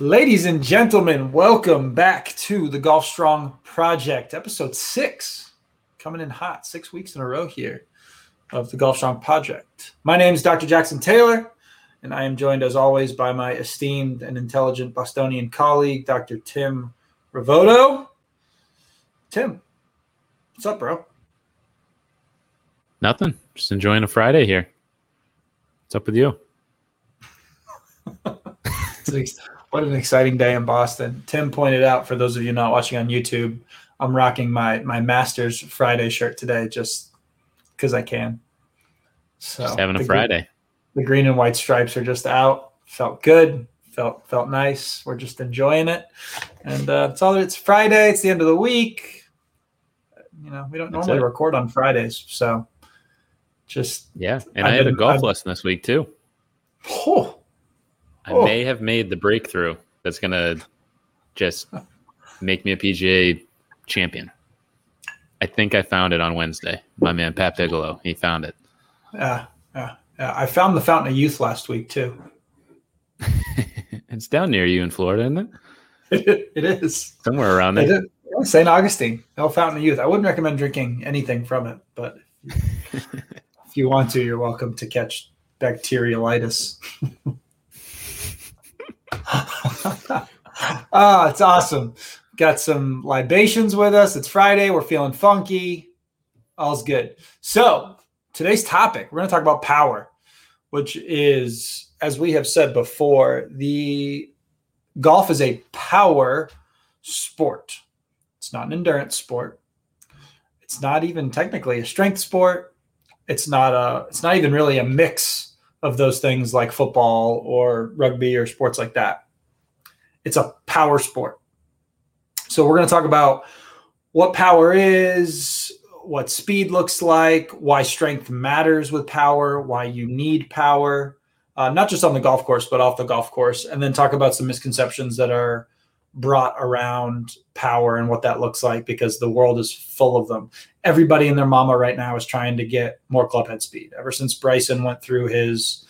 Ladies and gentlemen, welcome back to the Golf Strong Project, episode six, coming in hot, six weeks in a row here of the Golf Strong Project. My name is Dr. Jackson Taylor, and I am joined as always by my esteemed and intelligent Bostonian colleague, Dr. Tim Ravoto. Tim, what's up, bro? Nothing. Just enjoying a Friday here. What's up with you? what an exciting day in Boston. Tim pointed out for those of you not watching on YouTube, I'm rocking my my Masters Friday shirt today just because I can. So just having a Friday. Green, the green and white stripes are just out. Felt good. Felt felt nice. We're just enjoying it, and uh, it's all. It's Friday. It's the end of the week. You know, we don't That's normally it. record on Fridays, so just yeah. And I've i had been, a golf I've, lesson this week too. Oh, I oh. may have made the breakthrough that's gonna just make me a PGA champion. I think I found it on Wednesday. My man Pat Bigelow, he found it. Yeah, yeah, yeah. I found the Fountain of Youth last week too. it's down near you in Florida, isn't it? it is somewhere around there. St. Augustine, no Fountain of Youth. I wouldn't recommend drinking anything from it, but if you want to, you're welcome to catch bacteriolitis. ah, it's awesome. Got some libations with us. It's Friday. We're feeling funky. All's good. So, today's topic, we're going to talk about power, which is, as we have said before, the golf is a power sport. It's not an endurance sport. It's not even technically a strength sport. It's not a it's not even really a mix of those things like football or rugby or sports like that. It's a power sport. So we're going to talk about what power is, what speed looks like, why strength matters with power, why you need power, uh, not just on the golf course, but off the golf course, and then talk about some misconceptions that are brought around power and what that looks like because the world is full of them. Everybody and their mama right now is trying to get more club head speed. Ever since Bryson went through his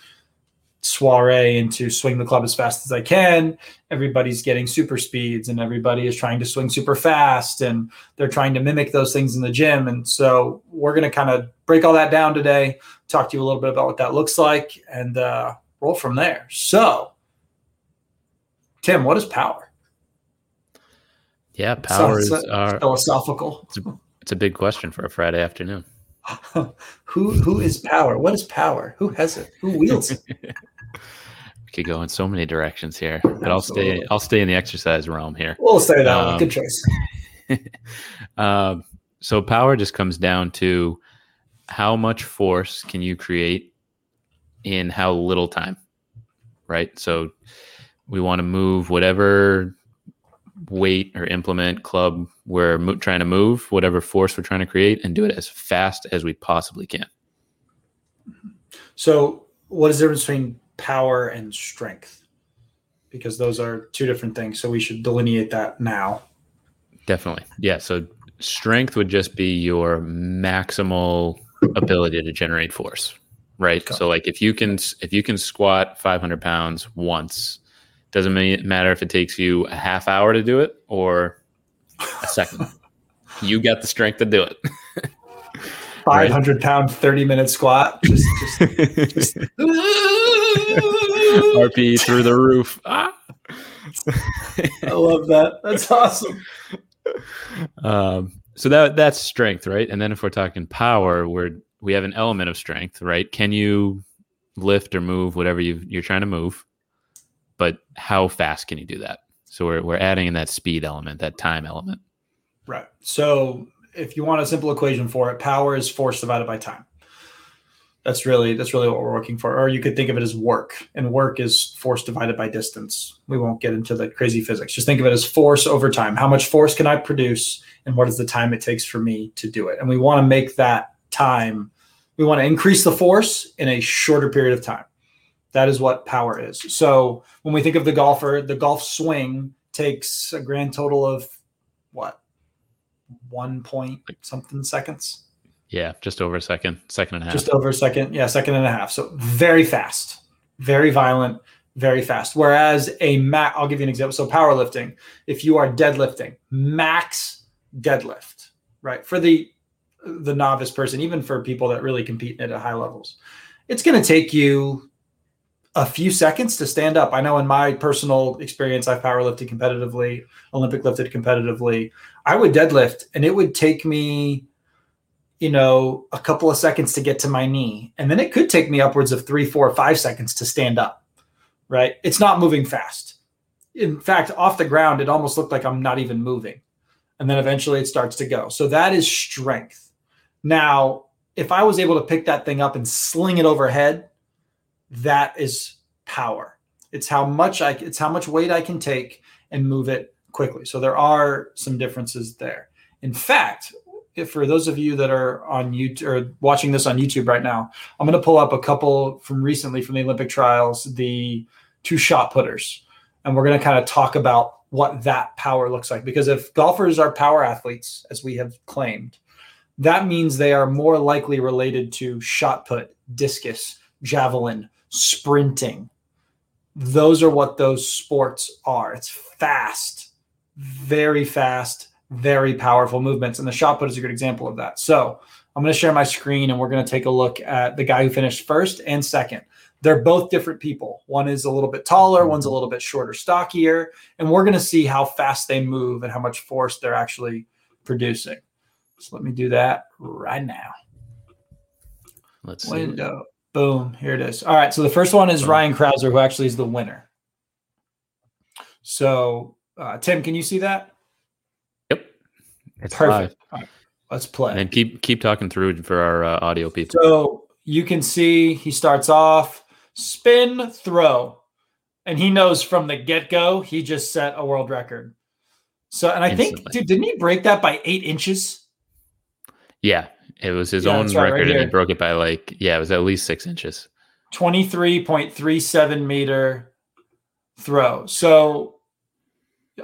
soiree into swing the club as fast as I can, everybody's getting super speeds and everybody is trying to swing super fast and they're trying to mimic those things in the gym. And so we're going to kind of break all that down today, talk to you a little bit about what that looks like and uh, roll from there. So, Tim, what is power? Yeah, power is uh, philosophical. It's a, it's a big question for a Friday afternoon. who who is power? What is power? Who has it? Who wields it? we could go in so many directions here, but I'll stay. I'll stay in the exercise realm here. We'll stay that um, Good choice. um, so power just comes down to how much force can you create in how little time, right? So we want to move whatever weight or implement club we're mo- trying to move, whatever force we're trying to create, and do it as fast as we possibly can. So, what is the difference between power and strength? Because those are two different things. So, we should delineate that now. Definitely. Yeah. So, strength would just be your maximal ability to generate force, right? Okay. So, like if you can if you can squat 500 pounds once doesn't matter if it takes you a half hour to do it or a second. you got the strength to do it. 500 right? pound, 30 minute squat. Just, just, just. RP through the roof. Ah. I love that. That's awesome. Um, so that that's strength, right? And then if we're talking power, we're we have an element of strength, right? Can you lift or move whatever you you're trying to move? But how fast can you do that? So we're we're adding in that speed element, that time element. Right. So if you want a simple equation for it, power is force divided by time. That's really that's really what we're working for. Or you could think of it as work, and work is force divided by distance. We won't get into the crazy physics. Just think of it as force over time. How much force can I produce, and what is the time it takes for me to do it? And we want to make that time. We want to increase the force in a shorter period of time. That is what power is. So when we think of the golfer, the golf swing takes a grand total of what? One point something seconds. Yeah, just over a second, second and a half. Just over a second. Yeah, second and a half. So very fast, very violent, very fast. Whereas a mat, I'll give you an example. So powerlifting, if you are deadlifting, max deadlift, right? For the the novice person, even for people that really compete at high levels, it's going to take you a few seconds to stand up. I know in my personal experience, I've powerlifted competitively, Olympic lifted competitively. I would deadlift and it would take me, you know, a couple of seconds to get to my knee. And then it could take me upwards of three, four, five seconds to stand up, right? It's not moving fast. In fact, off the ground, it almost looked like I'm not even moving. And then eventually it starts to go. So that is strength. Now, if I was able to pick that thing up and sling it overhead, that is power. It's how much I it's how much weight I can take and move it quickly. So there are some differences there. In fact, for those of you that are on YouTube or watching this on YouTube right now, I'm going to pull up a couple from recently from the Olympic trials, the two shot putters, and we're going to kind of talk about what that power looks like. Because if golfers are power athletes, as we have claimed, that means they are more likely related to shot put, discus, javelin, sprinting. Those are what those sports are. It's fast, very fast, very powerful movements. And the shot put is a good example of that. So I'm going to share my screen and we're going to take a look at the guy who finished first and second. They're both different people. One is a little bit taller, one's a little bit shorter, stockier. And we're going to see how fast they move and how much force they're actually producing. So let me do that right now. Let's see. Window. Boom. Here it is. All right. So the first one is Ryan Crouser, who actually is the winner. So, uh, Tim, can you see that? Yep. It's Perfect. All right, let's play. And keep keep talking through for our uh, audio people. So you can see he starts off spin throw, and he knows from the get go he just set a world record. So, and I Instantly. think, dude, didn't he break that by eight inches? Yeah, it was his Yeah, own right, right record, and he broke it by like yeah, it was at least six inches. 23.37 meter throw. So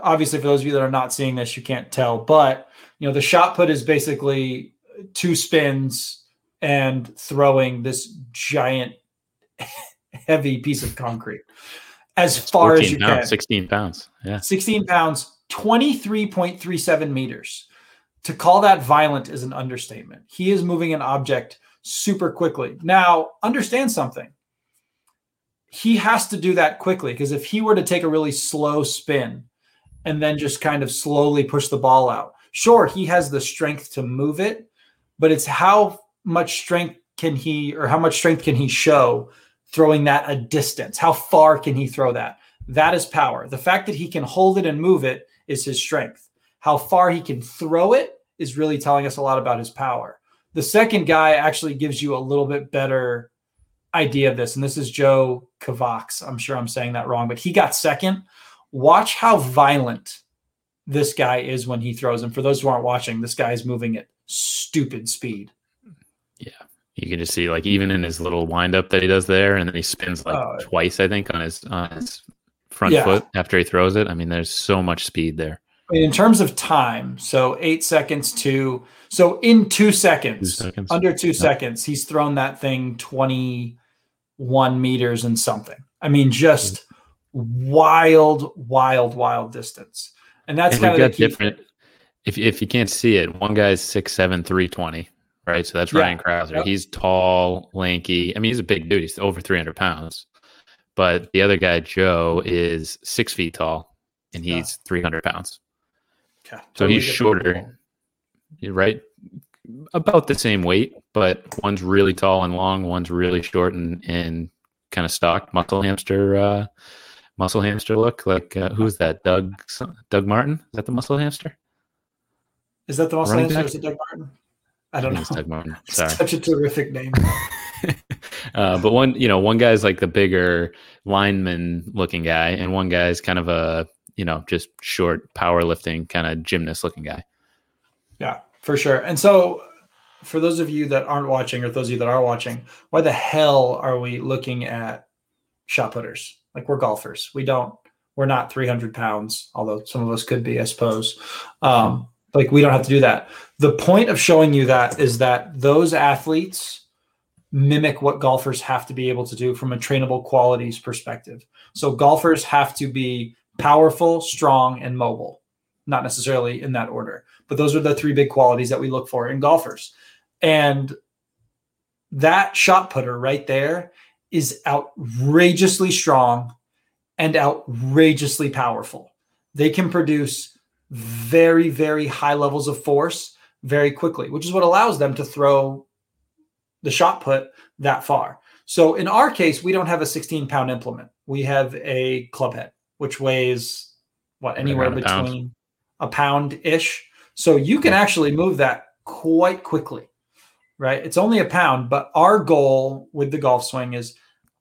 obviously for those of you that are not seeing this, you can't tell, but you know, the shot put is basically two spins and throwing this giant heavy piece of concrete as far as you pounds, can. 16 pounds. Yeah. 16 pounds, 23.37 meters. To call that violent is an understatement. He is moving an object super quickly. Now, understand something. He has to do that quickly because if he were to take a really slow spin and then just kind of slowly push the ball out, sure, he has the strength to move it, but it's how much strength can he or how much strength can he show throwing that a distance? How far can he throw that? That is power. The fact that he can hold it and move it is his strength. How far he can throw it is really telling us a lot about his power. The second guy actually gives you a little bit better idea of this. And this is Joe Kovacs. I'm sure I'm saying that wrong, but he got second. Watch how violent this guy is when he throws. And for those who aren't watching, this guy is moving at stupid speed. Yeah. You can just see like even in his little windup that he does there, and then he spins like Oh. twice, I think, on his on his front Yeah. foot after he throws it. I mean, there's so much speed there. In terms of time, so eight seconds to so in two Two seconds, seconds. under two seconds, he's thrown that thing 21 meters and something. I mean, just wild, wild, wild distance. And that's and kind of got the key. different. If if you can't see it, one guy's six seven three twenty, right? So that's Yeah. Ryan Crouser. Yep. He's tall, lanky. I mean, he's a big dude. He's over three hundred pounds. But the other guy, Joe, is six feet tall, and Yeah. he's three hundred pounds. Okay, So totally he's shorter. You're right, about the same weight, but one's really tall and long, one's really short and and kind of stock muscle hamster, uh, muscle hamster look. Like uh, who's that? Doug Doug Martin? Is that the muscle hamster? Is that the muscle Running answer? back? Is it Doug Martin? I don't I know. it's Doug Martin. It's Sorry. such a terrific name. uh, but one, you know, one guy's like the bigger lineman looking guy, and one guy's kind of a, you know, just short powerlifting kind of gymnast looking guy. Yeah, for sure. And so, for those of you that aren't watching, or those of you that are watching, why the hell are we looking at shot putters? Like we're golfers. We don't. We're not 300 pounds, although some of us could be, I suppose. Um, like we don't have to do that. The point of showing you that is that those athletes mimic what golfers have to be able to do from a trainable qualities perspective. So golfers have to be powerful, strong, and mobile. Not necessarily in that order, but those are the three big qualities that we look for in golfers. And that shot putter right there is outrageously strong and outrageously powerful. They can produce very, very high levels of force very quickly, which is what allows them to throw the shot put that far. So in our case, we don't have a 16 pound implement. We have a club head, which weighs what anywhere between a pound ish. So you can actually move that quite quickly, right? It's only a pound, but our goal with the golf swing is,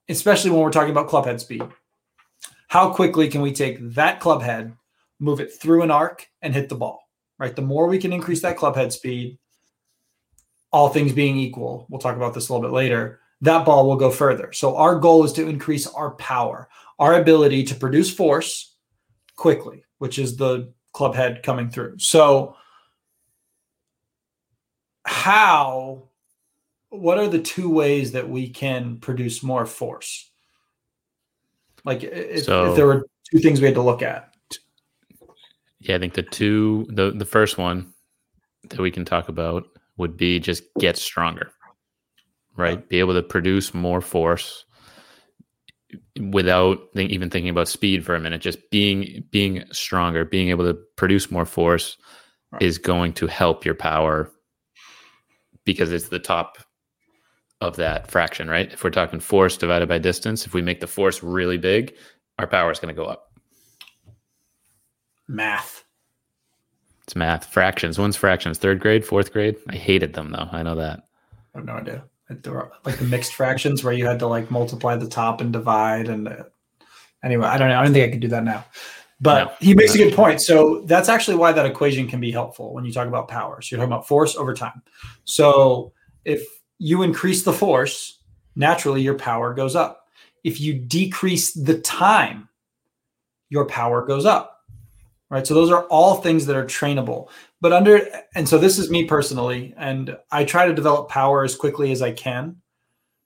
especially when we're talking about club head speed, how quickly can we take that club head, move it through an arc, and hit the ball, right? The more we can increase that club head speed, all things being equal, we'll talk about this a little bit later, that ball will go further. So our goal is to increase our power, our ability to produce force quickly, which is the club head coming through. So how what are the two ways that we can produce more force? Like if, so, if there were two things we had to look at. Yeah, I think the two the the first one that we can talk about would be just get stronger, right? Be able to produce more force without think, even thinking about speed for a minute. Just being being stronger, being able to produce more force right. is going to help your power because it's the top of that fraction, right? If we're talking force divided by distance, if we make the force really big, our power is going to go up. Math. It's math. Fractions. One's fractions. Third grade, fourth grade. I hated them though. I know that. I have no idea. Like the mixed fractions where you had to like multiply the top and divide. And uh, anyway, I don't know. I don't think I could do that now. But no, he makes a good point. So that's actually why that equation can be helpful when you talk about power. So you're talking about force over time. So if you increase the force, naturally your power goes up. If you decrease the time, your power goes up right? So those are all things that are trainable. But under and so this is me personally and i try to develop power as quickly as i can.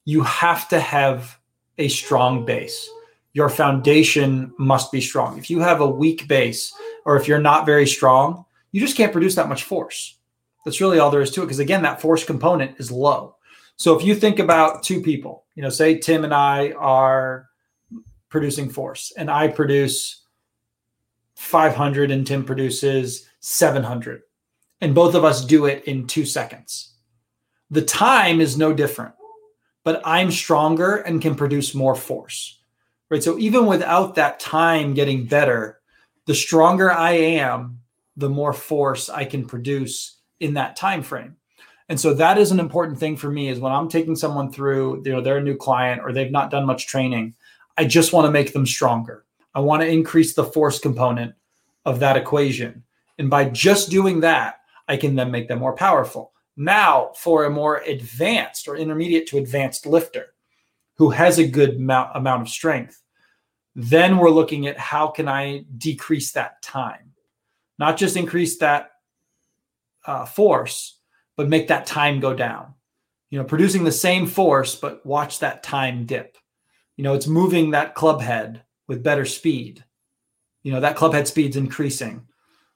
You have to have a strong base. Your foundation must be strong. If you have a weak base or if you're not very strong you just can't produce that much force. That's really all there is to it because again that force component is low. So if you think about two people you know say tim and i are producing force and i produce 500 and Tim produces 700. And both of us do it in two seconds. The time is no different, but I'm stronger and can produce more force. Right. So even without that time getting better, the stronger I am, the more force I can produce in that time frame. And so that is an important thing for me is when I'm taking someone through, you know, they're a new client or they've not done much training, I just want to make them stronger. I want to increase the force component of that equation. And by just doing that, I can then make them more powerful. Now, for a more advanced or intermediate to advanced lifter who has a good amount, amount of strength, then we're looking at how can I decrease that time? Not just increase that uh, force, but make that time go down. You know, producing the same force, but watch that time dip. You know, it's moving that club head with better speed. You know, that club head speed's increasing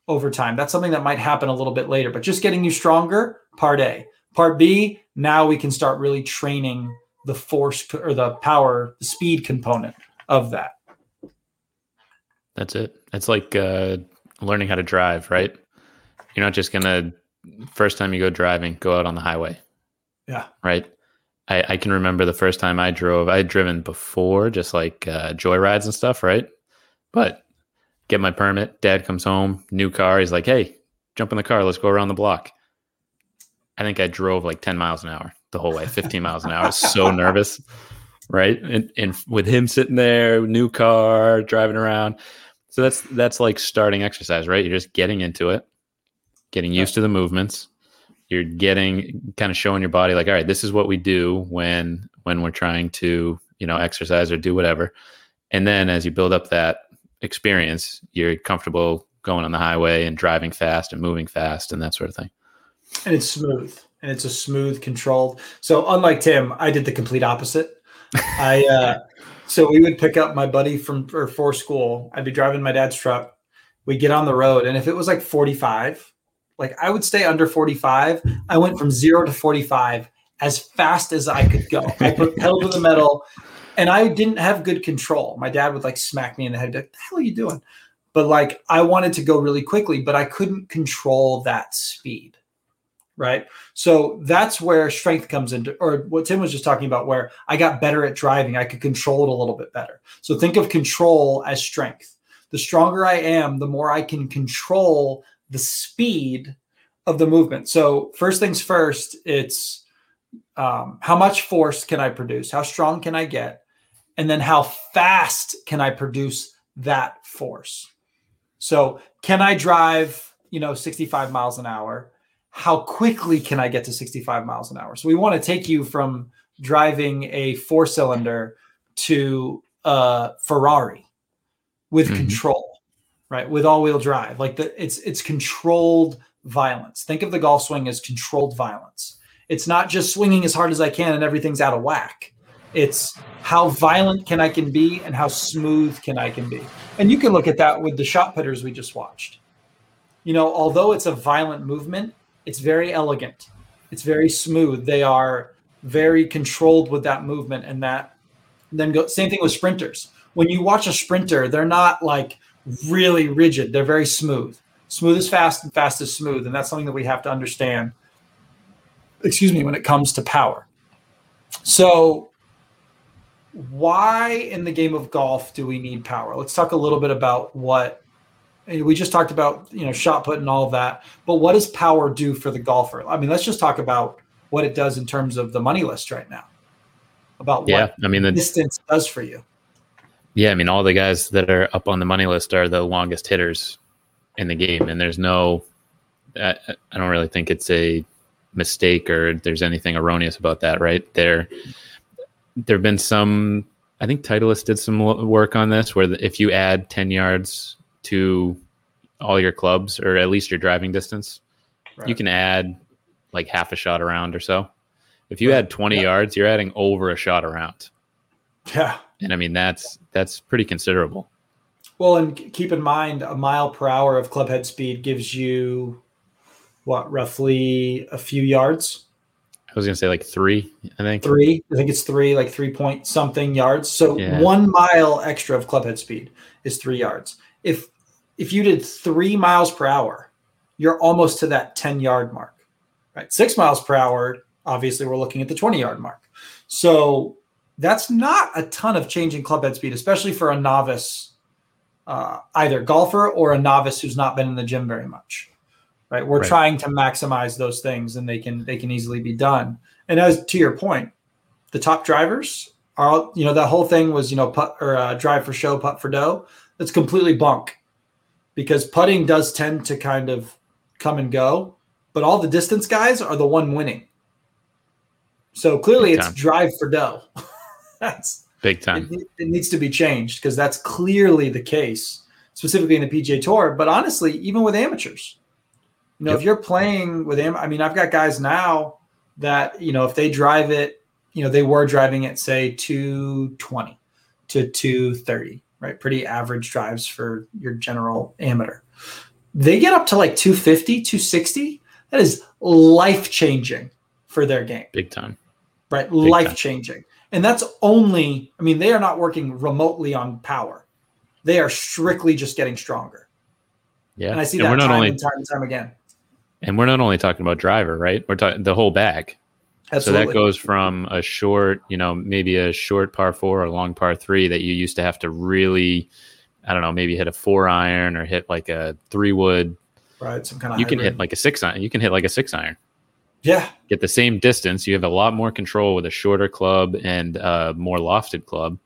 over time. That's something that might happen a little bit later, but just getting you stronger, part A. Part B, now we can start really training the force or the power, the speed component of that. That's it. It's like uh, learning how to drive, right? You're not just going to, first time you go driving, go out on the highway. Yeah. Right. I, I can remember the first time I drove. I had driven before, just like uh, joyrides and stuff, right? But get my permit. Dad comes home, new car. He's like, "Hey, jump in the car. Let's go around the block." I think I drove like 10 miles an hour the whole way, 15 miles an hour. I was so nervous, right? And, and with him sitting there, new car, driving around. So that's that's like starting exercise, right? You're just getting into it, getting used to the movements, you're getting kind of showing your body like all right this is what we do when when we're trying to you know exercise or do whatever and then as you build up that experience you're comfortable going on the highway and driving fast and moving fast and that sort of thing and it's smooth and it's a smooth, controlled. So unlike Tim, I did the complete opposite. I uh, so we would pick up my buddy from or for school. I'd be driving my dad's truck. we'd get on the road, and if it was like 45, like I would stay under 45. I went from zero to 45 as fast as I could go. I put pedal to the metal, and I didn't have good control. My dad would like smack me in the head. Like, the hell are you doing? But like I wanted to go really quickly, but I couldn't control that speed right? So that's where strength comes into, or what Tim was just talking about, where I got better at driving. I could control it a little bit better. So think of control as strength. The stronger I am, the more I can control the speed of the movement. So first things first, it's um, how much force can I produce? How strong can I get? And then how fast can I produce that force? So can I drive, you know, 65 miles an hour? how quickly can I get to 65 miles an hour? So we want to take you from driving a four cylinder to a Ferrari with mm-hmm. control, right? With all wheel drive. Like the it's it's controlled violence. Think of the golf swing as controlled violence. It's not just swinging as hard as I can and everything's out of whack. It's how violent can I can be and how smooth can I can be. And you can look at that with the shot putters we just watched. You know, although it's a violent movement, it's very elegant. It's very smooth. They are very controlled with that movement and that. then go same thing with sprinters. When you watch a sprinter, they're not like really rigid. They're very smooth. Smooth is fast and fast is smooth, and that's something that we have to understand. Excuse me, when it comes to power. So, why in the game of golf do we need power? Let's talk a little bit about what we just talked about you know shot put and all of that but what does power do for the golfer i mean let's just talk about what it does in terms of the money list right now about yeah i mean the distance does for you yeah i mean all the guys that are up on the money list are the longest hitters in the game and there's no i, I don't really think it's a mistake or there's anything erroneous about that right there there have been some i think titleist did some work on this where if you add 10 yards to all your clubs or at least your driving distance, right. you can add like half a shot around or so. If you right. add 20 yeah. yards, you're adding over a shot around. Yeah. And I mean that's that's pretty considerable. Well, and keep in mind a mile per hour of club head speed gives you what roughly a few yards. I was gonna say like three, I think. Three. I think it's three, like three point something yards. So yeah. one mile extra of club head speed is three yards. If if you did three miles per hour, you're almost to that 10 yard mark, right? Six miles per hour, obviously, we're looking at the 20 yard mark. So that's not a ton of change in club head speed, especially for a novice, uh, either golfer or a novice who's not been in the gym very much. Right. We're right. trying to maximize those things and they can they can easily be done. And as to your point, the top drivers are you know that whole thing was you know putt or uh, drive for show, putt for dough. That's completely bunk because putting does tend to kind of come and go, but all the distance guys are the one winning. So clearly, it's drive for dough. that's big time. It, it needs to be changed because that's clearly the case, specifically in the PGA Tour. But honestly, even with amateurs, you know, yep. if you're playing with them, I mean, I've got guys now that you know, if they drive it, you know, they were driving it say 220 to 230 right? Pretty average drives for your general amateur. They get up to like 250, 260. That is life changing for their game. Big time. Right? life changing. And that's only, I mean, they are not working remotely on power. They are strictly just getting stronger. Yeah. And I see and that time only, and time and time again. And we're not only talking about driver, right? We're talking the whole bag. Absolutely. So that goes from a short, you know, maybe a short par four or a long par three that you used to have to really, I don't know, maybe hit a four iron or hit like a three wood. Right. Some kind of you hybrid. can hit like a six iron. You can hit like a six iron. Yeah. Get the same distance. You have a lot more control with a shorter club and a more lofted club.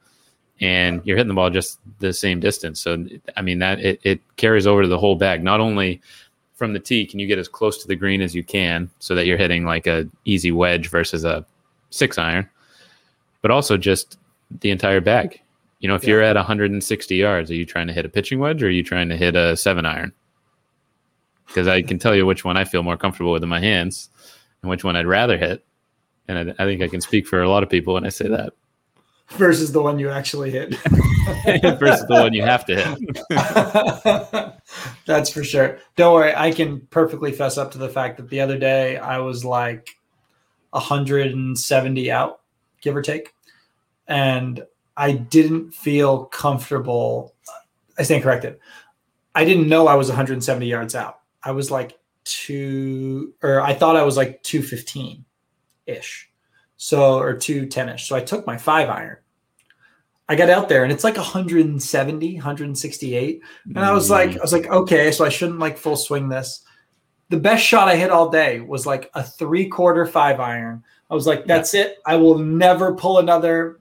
And you're hitting the ball just the same distance. So I mean that it, it carries over to the whole bag. Not only from the tee, can you get as close to the green as you can so that you're hitting like a easy wedge versus a six iron, but also just the entire bag. You know, if yeah. you're at 160 yards, are you trying to hit a pitching wedge or are you trying to hit a seven iron? Because I can tell you which one I feel more comfortable with in my hands. And which one I'd rather hit. And I, I think I can speak for a lot of people when I say that. Versus the one you actually hit. Versus the one you have to hit. That's for sure. Don't worry, I can perfectly fess up to the fact that the other day I was like 170 out, give or take. And I didn't feel comfortable. I stand corrected. I didn't know I was 170 yards out. I was like two, or I thought I was like 215 ish. So, or 210 ish. So I took my five iron. I got out there and it's like 170, 168. And I was like, I was like, okay, so I shouldn't like full swing this. The best shot I hit all day was like a three quarter five iron. I was like, that's yeah. it. I will never pull another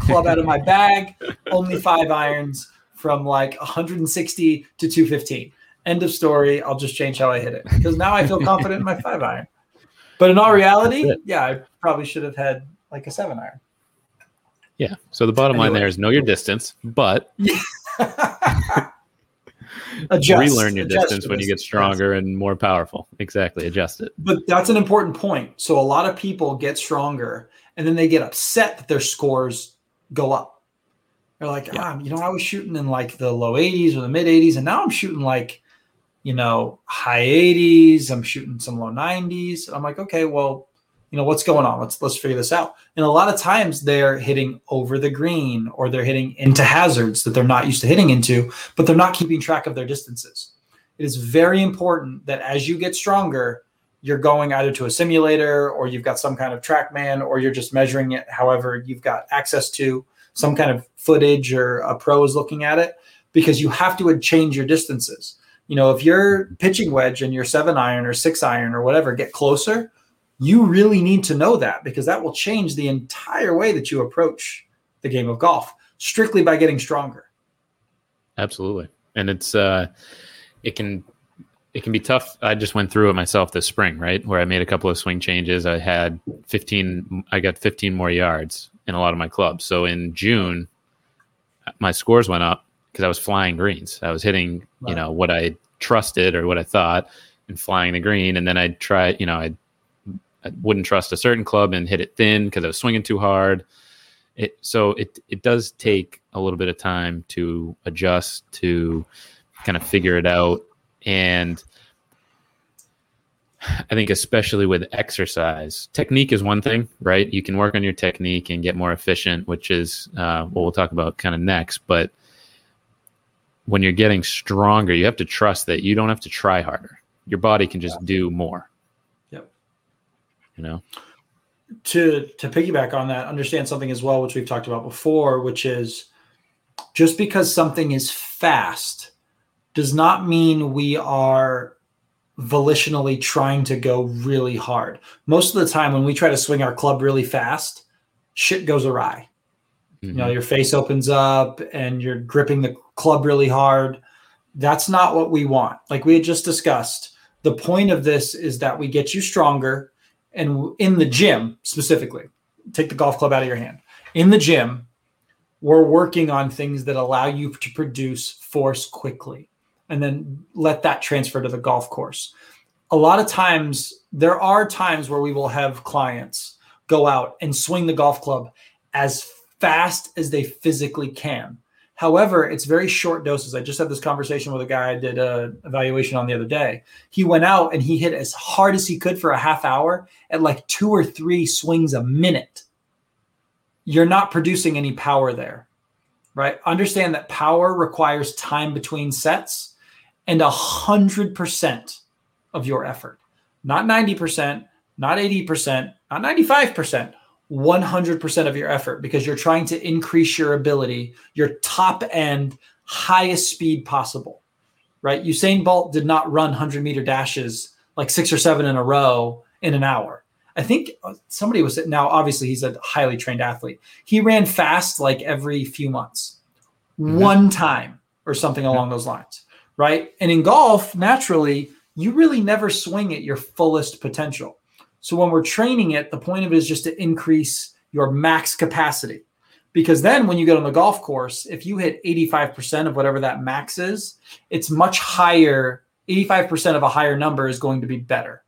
club out of my bag. Only five irons from like 160 to 215. End of story. I'll just change how I hit it because now I feel confident in my five iron. But in all reality, yeah, I probably should have had like a seven iron. Yeah. So the bottom anyway. line there is know your distance, but adjust, relearn your adjust distance when you get stronger and more powerful. Exactly. Adjust it. But that's an important point. So a lot of people get stronger and then they get upset that their scores go up. They're like, yeah. ah, you know, I was shooting in like the low 80s or the mid 80s, and now I'm shooting like, you know, high 80s. I'm shooting some low 90s. I'm like, okay, well, you know, what's going on? Let's let's figure this out. And a lot of times they're hitting over the green or they're hitting into hazards that they're not used to hitting into, but they're not keeping track of their distances. It is very important that as you get stronger, you're going either to a simulator or you've got some kind of TrackMan or you're just measuring it however you've got access to some kind of footage or a pro is looking at it because you have to change your distances. You know, if your pitching wedge and your seven iron or six iron or whatever get closer, you really need to know that because that will change the entire way that you approach the game of golf strictly by getting stronger. Absolutely. And it's uh it can it can be tough. I just went through it myself this spring, right? Where I made a couple of swing changes. I had 15, I got 15 more yards in a lot of my clubs. So in June, my scores went up because I was flying greens. I was hitting, right. you know, what I trusted or what I thought and flying the green. And then I'd try, you know, I'd, I wouldn't trust a certain club and hit it thin because I was swinging too hard. It, so it, it does take a little bit of time to adjust, to kind of figure it out and I think, especially with exercise, technique is one thing, right? You can work on your technique and get more efficient, which is uh, what we'll talk about kind of next. But when you're getting stronger, you have to trust that you don't have to try harder. Your body can just do more. Yep. You know? To to piggyback on that, understand something as well, which we've talked about before, which is just because something is fast does not mean we are volitionally trying to go really hard. Most of the time, when we try to swing our club really fast, shit goes awry. Mm-hmm. You know, mm-hmm. your face opens up and you're gripping the club really hard. That's not what we want. Like we had just discussed, the point of this is that we get you stronger and in the gym specifically, take the golf club out of your hand. In the gym, we're working on things that allow you to produce force quickly and then let that transfer to the golf course. A lot of times, there are times where we will have clients go out and swing the golf club as fast as they physically can. However, it's very short doses. I just had this conversation with a guy I did a evaluation on the other day. He went out and he hit as hard as he could for a half hour at like two or three swings a minute. You're not producing any power there, right? Understand that power requires time between sets and a 100% of your effort. Not 90%, not 80%, not 95%, 100% of your effort because you're trying to increase your ability, your top end, highest speed possible, right? Usain Bolt did not run 100 meter dashes like six or seven in a row in an hour. I think uh, somebody was now obviously he's a highly trained athlete. He ran fast like every few months, mm-hmm. one time or something along those lines right? And in golf, naturally, you really never swing at your fullest potential. So when we're training it, the point of it is just to increase your max capacity. Because then when you get on the golf course, if you hit 85% of whatever that max is, it's much higher. 85% of a higher number is going to be better.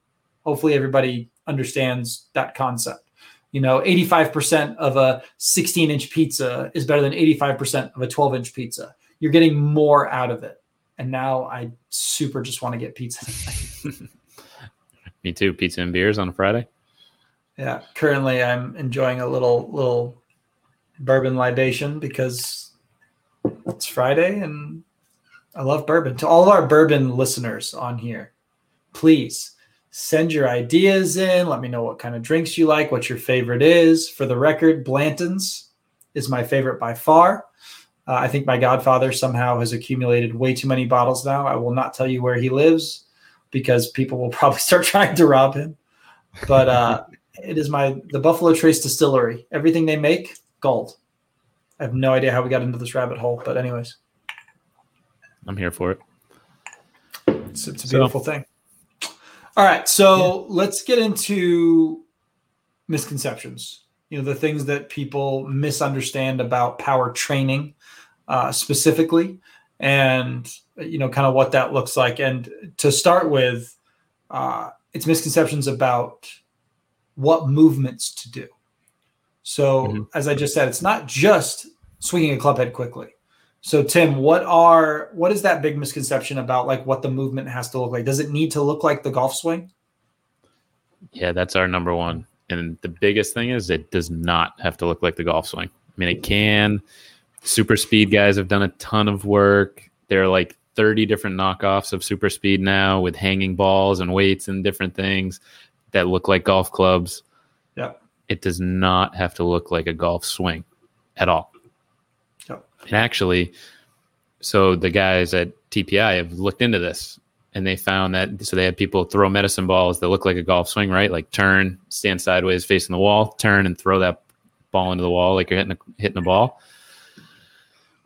Hopefully everybody understands that concept. You know, 85% of a 16 inch pizza is better than 85% of a 12 inch pizza. You're getting more out of it. And now I super just want to get pizza. Me too. Pizza and beers on a Friday. Yeah. Currently, I'm enjoying a little little bourbon libation because it's Friday and I love bourbon. To all our bourbon listeners on here, please send your ideas in. Let me know what kind of drinks you like, what your favorite is. For the record, Blanton's is my favorite by far. Uh, I think my godfather somehow has accumulated way too many bottles now. I will not tell you where he lives because people will probably start trying to rob him. But uh, it is my the Buffalo Trace Distillery. Everything they make, gold. I have no idea how we got into this rabbit hole, but anyways, I'm here for it. It's, it's a beautiful so, thing. All right, so yeah. let's get into misconceptions. You know, the things that people misunderstand about power training uh, specifically, and you know, kind of what that looks like. And to start with, uh, it's misconceptions about what movements to do. So, mm-hmm. as I just said, it's not just swinging a club head quickly. So, Tim, what are what is that big misconception about like what the movement has to look like? Does it need to look like the golf swing? Yeah, that's our number one. And the biggest thing is it does not have to look like the golf swing. I mean, it can. Super speed guys have done a ton of work. They're like 30 different knockoffs of super speed now with hanging balls and weights and different things that look like golf clubs. Yeah. It does not have to look like a golf swing at all. Yeah. And actually, so the guys at TPI have looked into this and they found that so they had people throw medicine balls that look like a golf swing, right? Like turn, stand sideways facing the wall, turn and throw that ball into the wall like you're hitting a, hitting a ball.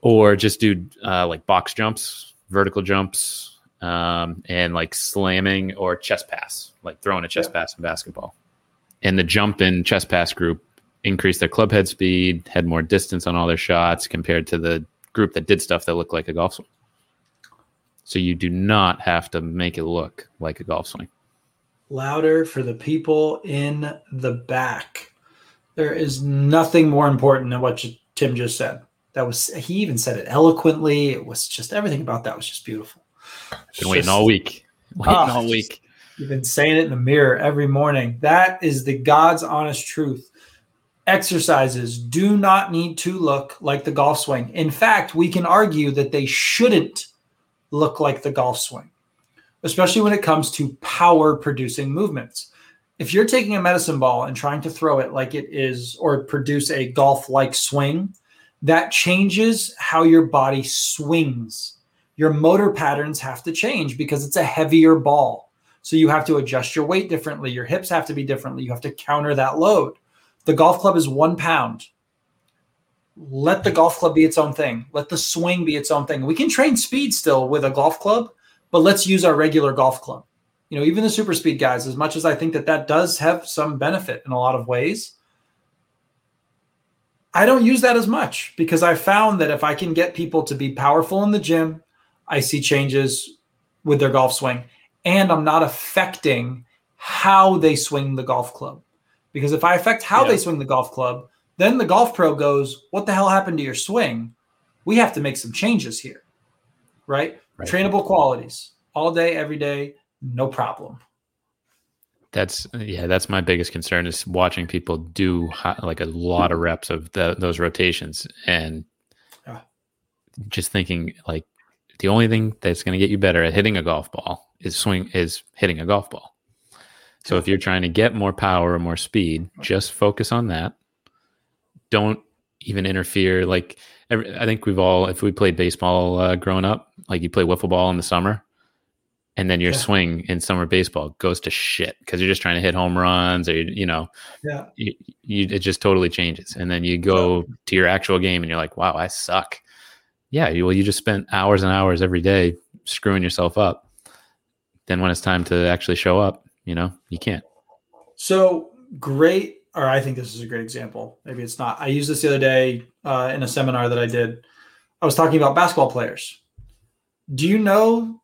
Or just do uh, like box jumps, vertical jumps, um, and like slamming or chest pass, like throwing a chest yeah. pass in basketball. And the jump in chest pass group increased their club head speed, had more distance on all their shots compared to the group that did stuff that looked like a golf swing. So you do not have to make it look like a golf swing. Louder for the people in the back. There is nothing more important than what Tim just said. That was he even said it eloquently. It was just everything about that was just beautiful. It's Been waiting all week. Ah, waiting oh, all week. You've been saying it in the mirror every morning. That is the God's honest truth. Exercises do not need to look like the golf swing. In fact, we can argue that they shouldn't look like the golf swing, especially when it comes to power producing movements. If you're taking a medicine ball and trying to throw it like it is or produce a golf like swing, that changes how your body swings your motor patterns have to change because it's a heavier ball. So you have to adjust your weight differently. Your hips have to be differently. You have to counter that load. The golf club is one pound. Let the golf club be its own thing. Let the swing be its own thing. We can train speed still with a golf club, but let's use our regular golf club. You know, even the super speed guys, as much as I think that that does have some benefit in a lot of ways, I don't use that as much because I found that if I can get people to be powerful in the gym, I see changes with their golf swing, and I'm not affecting how they swing the golf club. Because if I affect how yeah. they swing the golf club, then the golf pro goes, What the hell happened to your swing? We have to make some changes here. Right? right. Trainable qualities all day, every day, no problem. That's yeah, that's my biggest concern is watching people do like a lot of reps of the, those rotations and yeah. just thinking like the only thing that's going to get you better at hitting a golf ball is swing is hitting a golf ball. So if you're trying to get more power or more speed, just focus on that. Don't even interfere. Like every, I think we've all, if we played baseball uh, growing up, like you play wiffle ball in the summer, and then your yeah. swing in summer baseball goes to shit because you're just trying to hit home runs or you know, yeah, you, you, it just totally changes. And then you go to your actual game and you're like, wow, I suck yeah, well, you just spent hours and hours every day screwing yourself up. Then when it's time to actually show up, you know, you can't. So great, or I think this is a great example. Maybe it's not. I used this the other day uh, in a seminar that I did. I was talking about basketball players. Do you know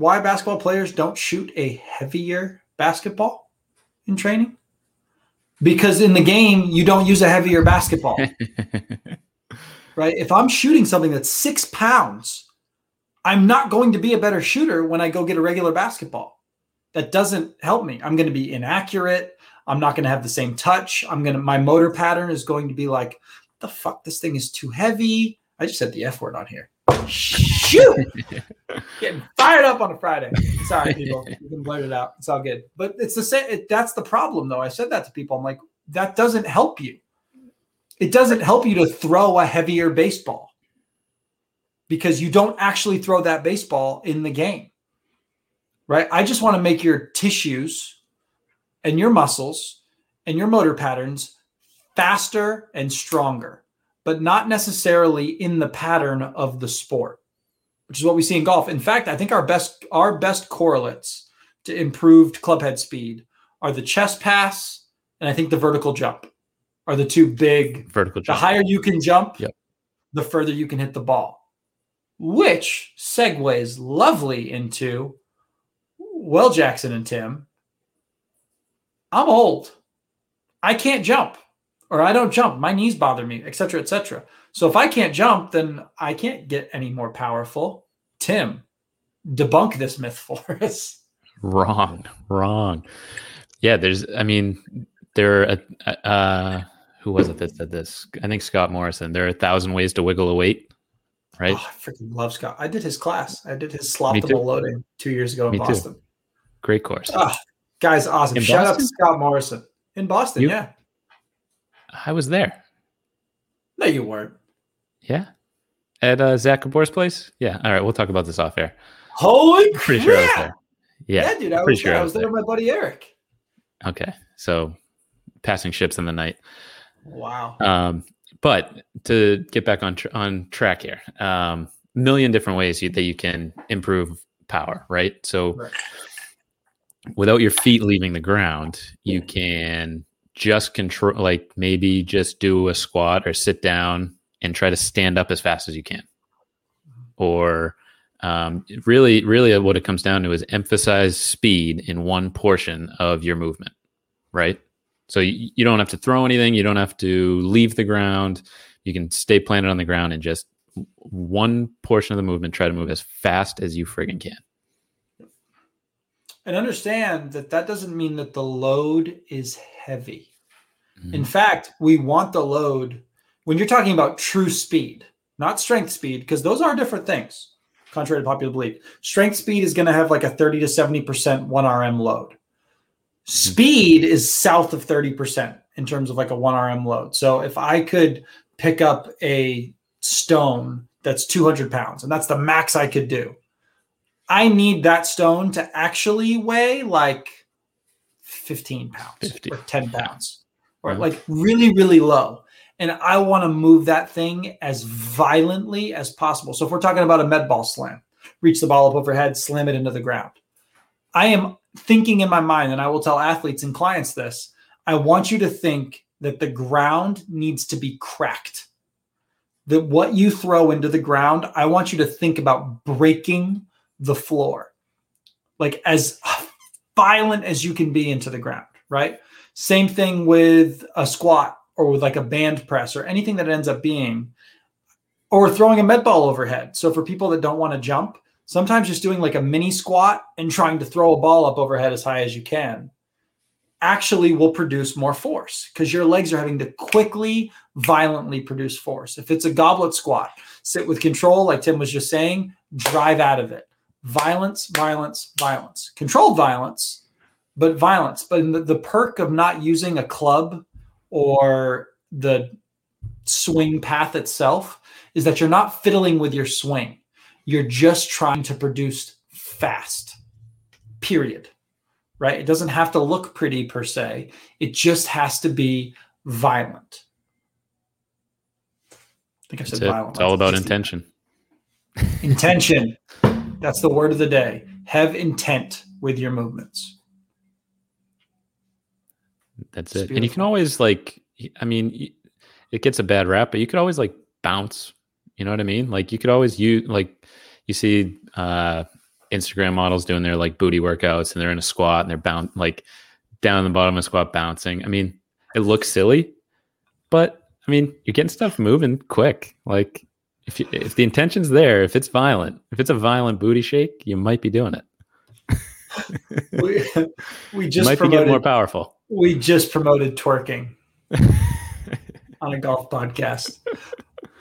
why basketball players don't shoot a heavier basketball in training? because in the game you don't use a heavier basketball. right? If I'm shooting something that's six pounds, I'm not going to be a better shooter when I go get a regular basketball. That doesn't help me. I'm going to be inaccurate. I'm not going to have the same touch. I'm going to, my motor pattern is going to be like, the fuck, this thing is too heavy. I just said the F word on here. Shoot! Getting fired up on a Friday. Sorry, people. You can blurt it out. It's all good. But it's the same. It, that's the problem, though. I said that to people. I'm like, that doesn't help you. It doesn't help you to throw a heavier baseball because you don't actually throw that baseball in the game. Right? I just want to make your tissues and your muscles and your motor patterns faster and stronger, but not necessarily in the pattern of the sport, which is what we see in golf. In fact, I think our best our best correlates to improved clubhead speed are the chest pass and I think the vertical jump are the two big vertical jump. The higher you can jump, yep. the further you can hit the ball. Which segues lovely into well, Jackson and Tim, I'm old. I can't jump or I don't jump. My knees bother me, etc., etc. So if I can't jump, then I can't get any more powerful. Tim, debunk this myth for us. Wrong, wrong. Yeah, there's. I mean, there. Are a, uh, who was it that said this? I think Scott Morrison. There are a thousand ways to wiggle a weight. Right. Oh, I freaking love Scott. I did his class. I did his slothable loading two years ago in Me Boston. Too. Great course. Oh, guy's awesome. In Shout Boston? out to Scott Morrison in Boston. You, yeah. I was there. No, you weren't. Yeah. At uh, Zach Kapoor's place? Yeah. All right. We'll talk about this off air. Holy Pretty crap. sure I was there. Yeah. Yeah, dude. I, was, sure I was there. there with my buddy Eric. Okay. So passing ships in the night. Wow. Um, but to get back on tr- on track here, um, million different ways you, that you can improve power, right? So right. without your feet leaving the ground, you can just control, like maybe just do a squat or sit down and try to stand up as fast as you can. Or um, really, really, what it comes down to is emphasize speed in one portion of your movement, right? So you, you don't have to throw anything, you don't have to leave the ground. You can stay planted on the ground and just one portion of the movement, try to move as fast as you friggin' can. And understand that that doesn't mean that the load is heavy. Mm-hmm. In fact, we want the load when you're talking about true speed, not strength speed, because those are different things, contrary to popular belief. Strength speed is going to have like a 30 to 70% 1 RM load. Speed is south of 30% in terms of like a 1 RM load. So if I could pick up a stone that's 200 pounds, and that's the max I could do, I need that stone to actually weigh like 15 pounds 50. or 10 pounds or mm-hmm. like really, really low. And I want to move that thing as violently as possible. So if we're talking about a med ball slam, reach the ball up overhead, slam it into the ground. I am thinking in my mind, and I will tell athletes and clients this I want you to think that the ground needs to be cracked. That what you throw into the ground, I want you to think about breaking the floor, like as violent as you can be into the ground, right? Same thing with a squat or with like a band press or anything that ends up being, or throwing a med ball overhead. So for people that don't want to jump, sometimes just doing like a mini squat and trying to throw a ball up overhead as high as you can actually will produce more force because your legs are having to quickly, violently produce force. If it's a goblet squat, sit with control, like Tim was just saying, drive out of it. Violence, violence, violence. Controlled violence but violence. But the, the perk of not using a club or the swing path itself is that you're not fiddling with your swing. You're just trying to produce fast, period. Right? It doesn't have to look pretty per se, it just has to be violent. I think I said That's violent. It's all about intention. Intention. That's the word of the day. Have intent with your movements. That's it's it. Beautiful. And you can always like, I mean, it gets a bad rap, but you could always like bounce. You know what I mean? Like you could always use like you see uh Instagram models doing their like booty workouts and they're in a squat and they're bound like down the bottom of a squat bouncing. I mean, it looks silly, but I mean, you're getting stuff moving quick. Like if you, if the intention's there, if it's violent, if it's a violent booty shake, you might be doing it. we, we just might be getting more powerful. We just promoted twerking on a golf podcast.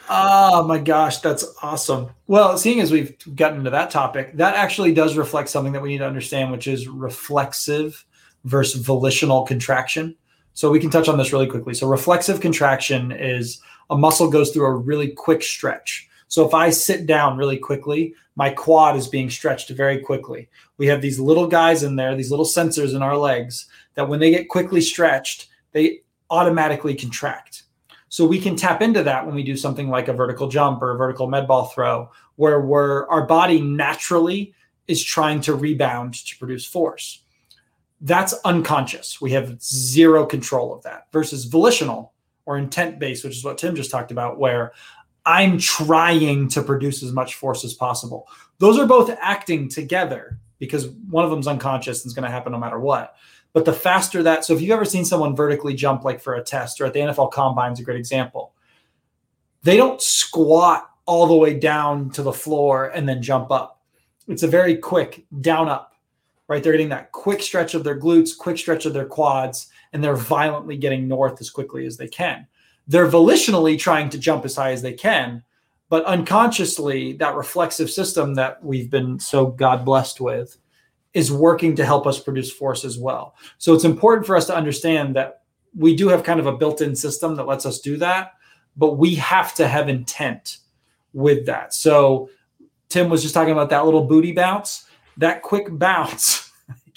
Oh my gosh, that's awesome. Well, seeing as we've gotten into that topic, that actually does reflect something that we need to understand, which is reflexive versus volitional contraction. So we can touch on this really quickly. So reflexive contraction is a muscle goes through a really quick stretch. So if I sit down really quickly, my quad is being stretched very quickly. We have these little guys in there, these little sensors in our legs that when they get quickly stretched, they automatically contract. So we can tap into that when we do something like a vertical jump or a vertical med ball throw, where we're, our body naturally is trying to rebound to produce force. That's unconscious. We have zero control of that versus volitional or intent based, which is what Tim just talked about, where I'm trying to produce as much force as possible. Those are both acting together because one of them's unconscious and it's going to happen no matter what. But the faster that, so if you've ever seen someone vertically jump like for a test or at the NFL combine is a great example, they don't squat all the way down to the floor and then jump up. It's a very quick down up, right? They're getting that quick stretch of their glutes, quick stretch of their quads, and they're violently getting north as quickly as they can. They're volitionally trying to jump as high as they can, but unconsciously, that reflexive system that we've been so God blessed with is working to help us produce force as well. So it's important for us to understand that we do have kind of a built in system that lets us do that, but we have to have intent with that. So Tim was just talking about that little booty bounce, that quick bounce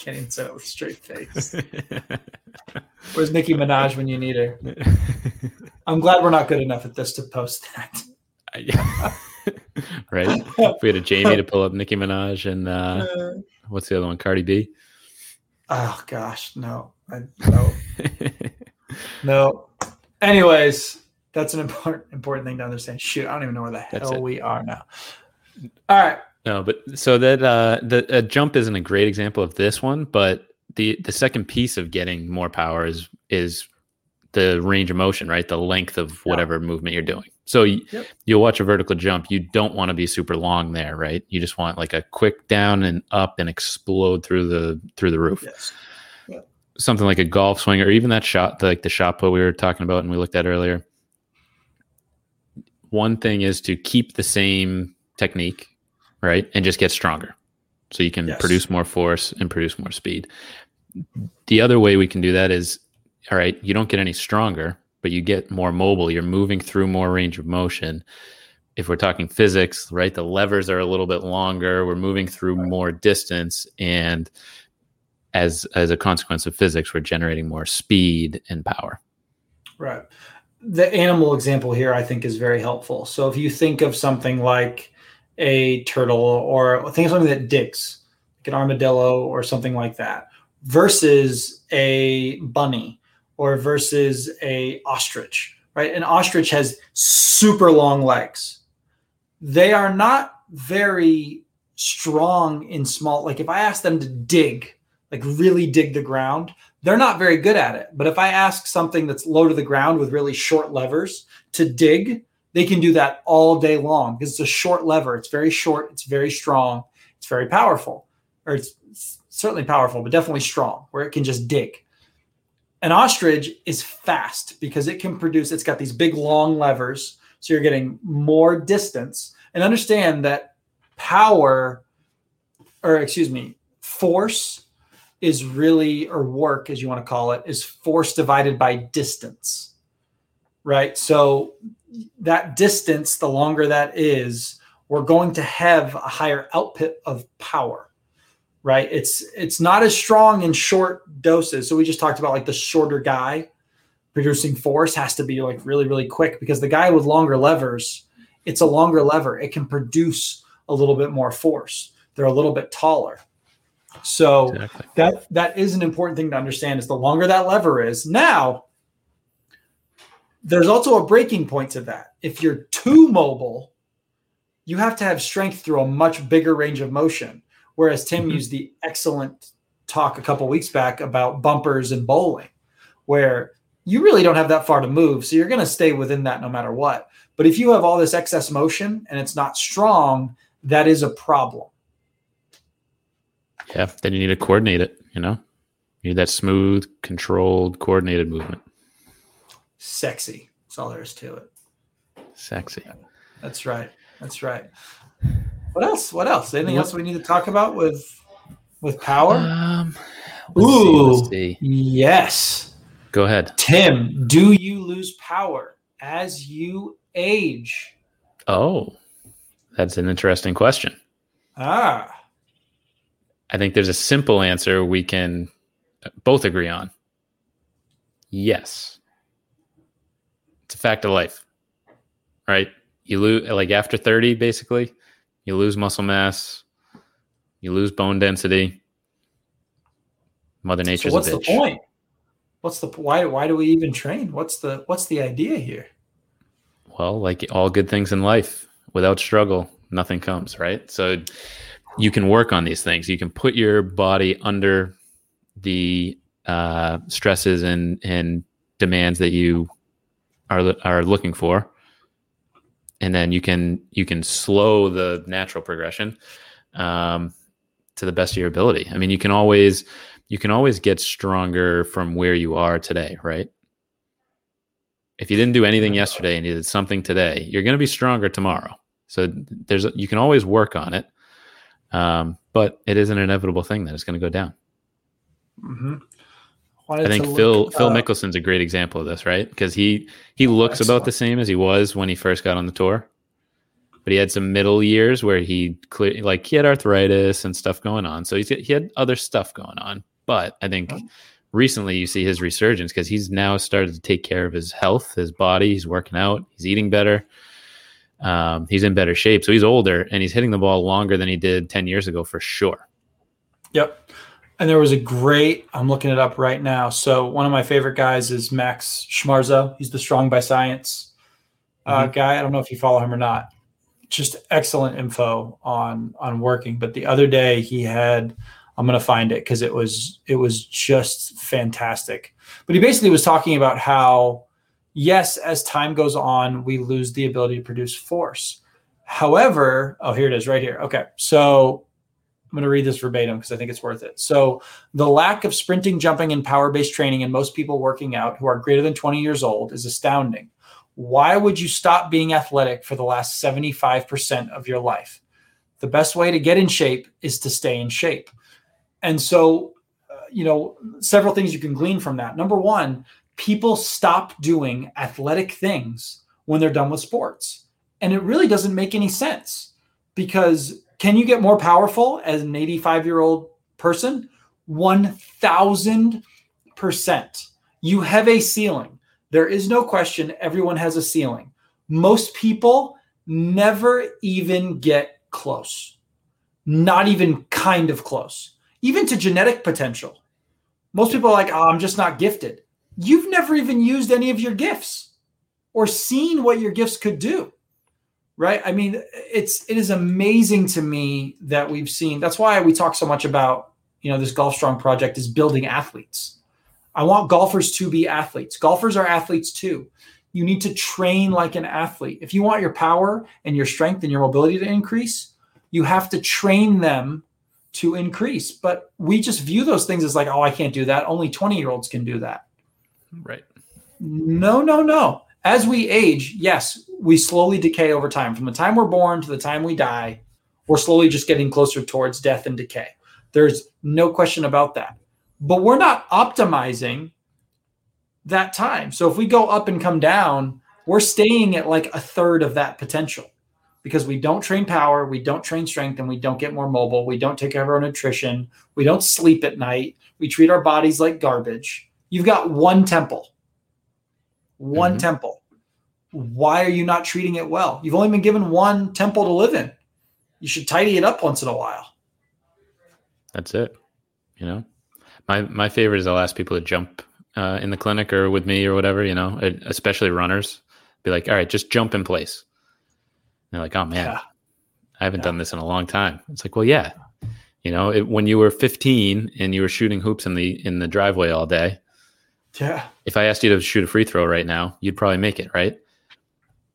can't even say it with a straight face. Where's Nicki Minaj when you need her? I'm glad we're not good enough at this to post that. right? If we had a Jamie to pull up Nicki Minaj and uh, uh, what's the other one? Cardi B. Oh gosh, no, I, no, no. Anyways, that's an important important thing to understand. Shoot, I don't even know where the that's hell it. we are now. All right. No, but so that uh, the jump isn't a great example of this one, but the the second piece of getting more power is is the range of motion, right? The length of whatever yeah. movement you're doing. So you, yep. you'll watch a vertical jump. You don't want to be super long there, right? You just want like a quick down and up and explode through the through the roof. Yes. Something like a golf swing or even that shot, like the shot put we were talking about and we looked at earlier. One thing is to keep the same technique right? And just get stronger. So you can yes. produce more force and produce more speed. The other way we can do that is all right, you don't get any stronger, but you get more mobile. You're moving through more range of motion. If we're talking physics, right, the levers are a little bit longer. We're moving through more distance and as as a consequence of physics, we're generating more speed and power. Right. The animal example here I think is very helpful. So if you think of something like a turtle or think of something that digs, like an armadillo or something like that, versus a bunny or versus a ostrich, right? An ostrich has super long legs. They are not very strong in small like if I ask them to dig, like really dig the ground, they're not very good at it. But if I ask something that's low to the ground with really short levers to dig, they can do that all day long because it's a short lever. It's very short. It's very strong. It's very powerful, or it's certainly powerful, but definitely strong, where it can just dig. An ostrich is fast because it can produce, it's got these big long levers. So you're getting more distance. And understand that power, or excuse me, force is really, or work, as you want to call it, is force divided by distance. Right. So that distance, the longer that is, we're going to have a higher output of power right? It's it's not as strong in short doses. So we just talked about like the shorter guy producing force has to be like really really quick because the guy with longer levers it's a longer lever. It can produce a little bit more force. They're a little bit taller. So exactly. that that is an important thing to understand is the longer that lever is. Now there's also a breaking point to that. If you're too mobile, you have to have strength through a much bigger range of motion. Whereas Tim mm-hmm. used the excellent talk a couple weeks back about bumpers and bowling, where you really don't have that far to move. So you're going to stay within that no matter what. But if you have all this excess motion and it's not strong, that is a problem. Yeah. Then you need to coordinate it, you know? You need that smooth, controlled, coordinated movement. Sexy. That's all there is to it. Sexy. That's right. That's right. What else? What else? Anything else we need to talk about with with power? Um, Ooh, see, see. yes. Go ahead. Tim, do you lose power as you age? Oh, that's an interesting question. Ah. I think there's a simple answer we can both agree on. Yes. It's a fact of life. Right? You lose like after 30 basically, you lose muscle mass, you lose bone density. Mother Nature's so what's a bitch. the point? What's the why why do we even train? What's the what's the idea here? Well, like all good things in life, without struggle, nothing comes, right? So you can work on these things. You can put your body under the uh, stresses and and demands that you are are looking for, and then you can you can slow the natural progression um, to the best of your ability. I mean, you can always you can always get stronger from where you are today, right? If you didn't do anything yesterday and you did something today, you're going to be stronger tomorrow. So there's you can always work on it, um, but it is an inevitable thing that it's going to go down. Mm-hmm. I think Phil Phil Mickelson's a great example of this, right? Because he he looks Excellent. about the same as he was when he first got on the tour, but he had some middle years where he clear like he had arthritis and stuff going on, so he's he had other stuff going on. But I think recently you see his resurgence because he's now started to take care of his health, his body. He's working out, he's eating better. Um, he's in better shape, so he's older and he's hitting the ball longer than he did ten years ago for sure. Yep. And there was a great, I'm looking it up right now. So one of my favorite guys is Max Schmarzo. He's the Strong by Science uh, mm-hmm. guy. I don't know if you follow him or not. Just excellent info on on working. But the other day he had, I'm going to find it because it was it was just fantastic. But he basically was talking about how, yes, as time goes on, we lose the ability to produce force. However, oh, here it is right here. Okay. So I'm going to read this verbatim because I think it's worth it. So, the lack of sprinting, jumping, and power based training in most people working out who are greater than 20 years old is astounding. Why would you stop being athletic for the last 75% of your life? The best way to get in shape is to stay in shape. And so, uh, you know, several things you can glean from that. Number one, people stop doing athletic things when they're done with sports. And it really doesn't make any sense because can you get more powerful as an 85 year old person? 1000%. You have a ceiling. There is no question, everyone has a ceiling. Most people never even get close, not even kind of close, even to genetic potential. Most people are like, oh, I'm just not gifted. You've never even used any of your gifts or seen what your gifts could do right? I mean it's it is amazing to me that we've seen that's why we talk so much about you know this golf strong project is building athletes. I want golfers to be athletes. Golfers are athletes too. You need to train like an athlete. If you want your power and your strength and your mobility to increase you have to train them to increase. But we just view those things as like oh i can't do that. Only 20 year olds can do that. Right. No no no as we age, yes, we slowly decay over time. From the time we're born to the time we die, we're slowly just getting closer towards death and decay. There's no question about that. But we're not optimizing that time. So if we go up and come down, we're staying at like a third of that potential because we don't train power, we don't train strength, and we don't get more mobile. We don't take care of our nutrition. We don't sleep at night. We treat our bodies like garbage. You've got one temple one mm-hmm. temple. Why are you not treating it well? You've only been given one temple to live in. You should tidy it up once in a while. That's it. You know, my my favorite is I'll ask people to jump uh, in the clinic or with me or whatever. You know, especially runners. Be like, all right, just jump in place. And they're like, oh man, yeah. I haven't yeah. done this in a long time. It's like, well, yeah. You know, it, when you were 15 and you were shooting hoops in the in the driveway all day, Yeah. If I asked you to shoot a free throw right now, you'd probably make it, right?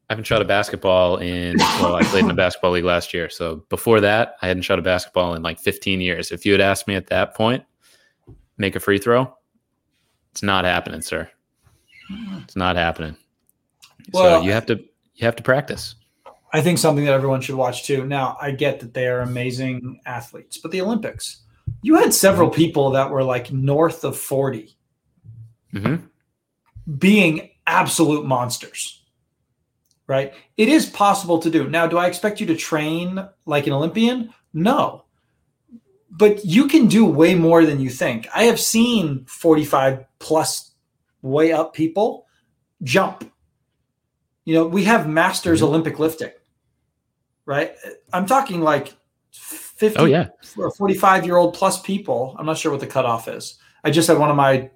I haven't shot a basketball in well, I played in a basketball league last year. So before that, I hadn't shot a basketball in like 15 years. If you had asked me at that point, make a free throw, it's not happening, sir. It's not happening. Well, so you have to you have to practice. I think something that everyone should watch too. Now, I get that they are amazing athletes, but the Olympics, you had several mm-hmm. people that were like north of 40 Mm-hmm. being absolute monsters. Right? It is possible to do. Now, do I expect you to train like an Olympian? No. But you can do way more than you think. I have seen 45 plus way up people jump. You know, we have masters Mhm. Olympic lifting. Right? I'm talking like 50 Oh yeah. or 45 year old plus people. I'm not sure what the cutoff is. I just had one of my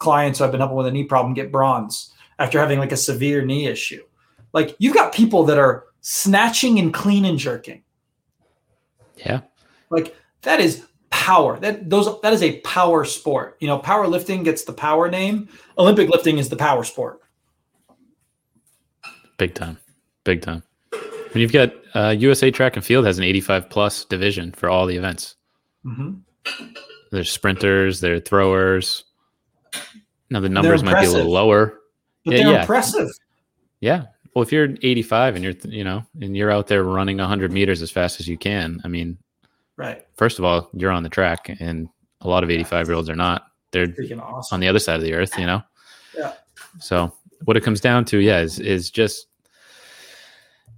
clients who I've been helping with a knee problem get bronze after having like a severe knee issue. Like you've got people that are snatching and clean and jerking. Yeah. Like that is power. That those that is a power sport. You know, powerlifting gets the power name. Olympic lifting is the power sport. Big time. Big time. When you've got uh, USA Track and Field has an 85 plus division for all the events. hmm There's sprinters, there are throwers. Now the numbers might be a little lower. But Yeah, they're yeah. impressive. Yeah. Well, if you're 85 and you're, you know, and you're out there running 100 meters as fast as you can, I mean, Right. first of all, you're on the track, and a lot of 85 year olds are not. They're Freaking awesome. on the other side of the earth, you know. Yeah. So what it comes down to, yeah, is is just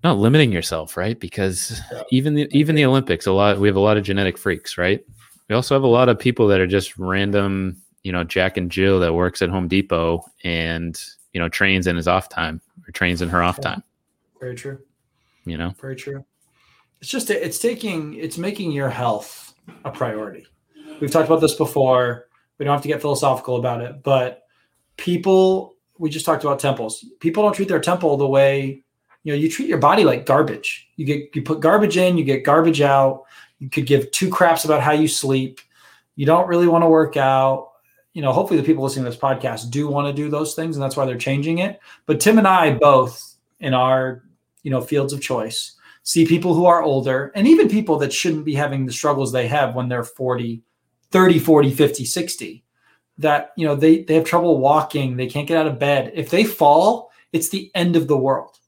not limiting yourself, right? Because Yeah. even the even the Olympics, a lot we have a lot of genetic freaks, right? We also have a lot of people that are just random, you know, Jack and Jill that works at Home Depot and you know trains in his off time or trains in her off time. Very true. You know, Very true. It's just it's taking it's making your health a priority. We've talked about this before. We don't have to get philosophical about it, but people we just talked about temples. People don't treat their temple the way you know you treat your body like garbage. You get you put garbage in, you get garbage out. You could give two craps about how you sleep. You don't really want to work out. You know, hopefully the people listening to this podcast do want to do those things, and that's why they're changing it. But Tim and I both in our you know fields of choice see people who are older and even people that shouldn't be having the struggles they have when they're 40 30 40 50 60 that you know they they have trouble walking they can't get out of bed. If they fall it's the end of the world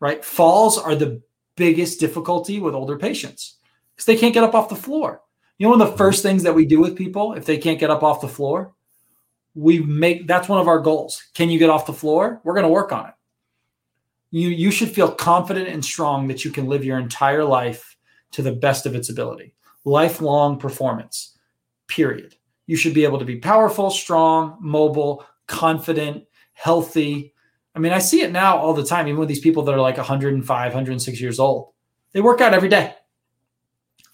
right? Falls are the biggest difficulty with older patients because they can't get up off the floor. You know one of the mm-hmm. first things that we do with people if they can't get up off the floor we make that's one of our goals. Can you get off the floor? We're going to work on it. You you should feel confident and strong that you can live your entire life to the best of its ability. Lifelong performance period. You should be able to be powerful strong mobile confident healthy. I mean i see it now all the time even with these people that are like 105 106 years old. They work out every day.